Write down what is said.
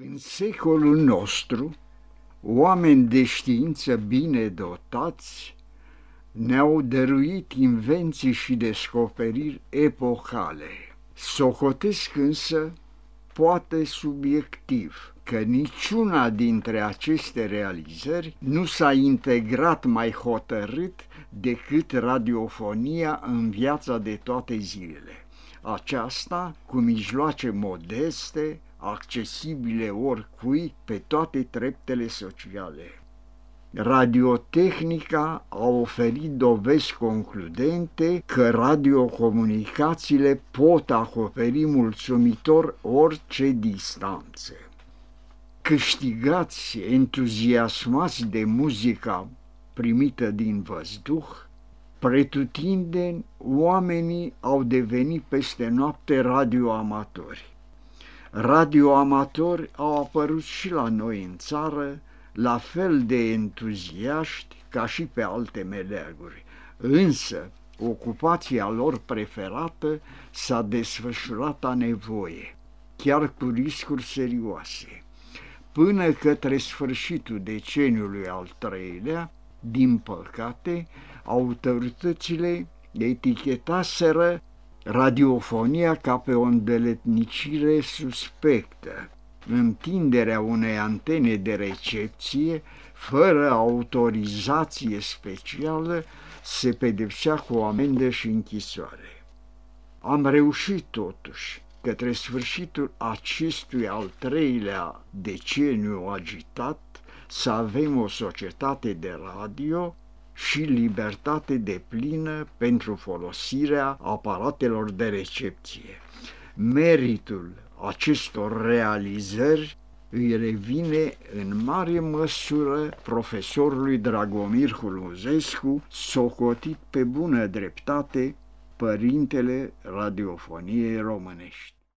În secolul nostru, oameni de știință bine dotați ne-au dăruit invenții și descoperiri epocale. Socotesc însă, poate subiectiv, că niciuna dintre aceste realizări nu s-a integrat mai hotărât decât radiofonia în viața de toate zilele. Aceasta cu mijloace modeste, accesibile oricui pe toate treptele sociale. Radiotehnica a oferit dovezi concludente că radiocomunicațiile pot acoperi mulțumitor orice distanțe. Câștigați, entuziasmați de muzica primită din văzduh, pretutindeni oamenii au devenit peste noapte radioamatori radioamatori au apărut și la noi în țară, la fel de entuziaști ca și pe alte meleaguri. Însă, ocupația lor preferată s-a desfășurat a nevoie, chiar cu riscuri serioase. Până către sfârșitul deceniului al treilea, din păcate, autoritățile etichetaseră radiofonia ca pe o îndeletnicire suspectă, întinderea unei antene de recepție fără autorizație specială se pedepsea cu o amendă și închisoare. Am reușit totuși către sfârșitul acestui al treilea deceniu agitat să avem o societate de radio și libertate de plină pentru folosirea aparatelor de recepție. Meritul acestor realizări îi revine în mare măsură profesorului Dragomir Huluzescu, socotit pe bună dreptate părintele radiofoniei românești.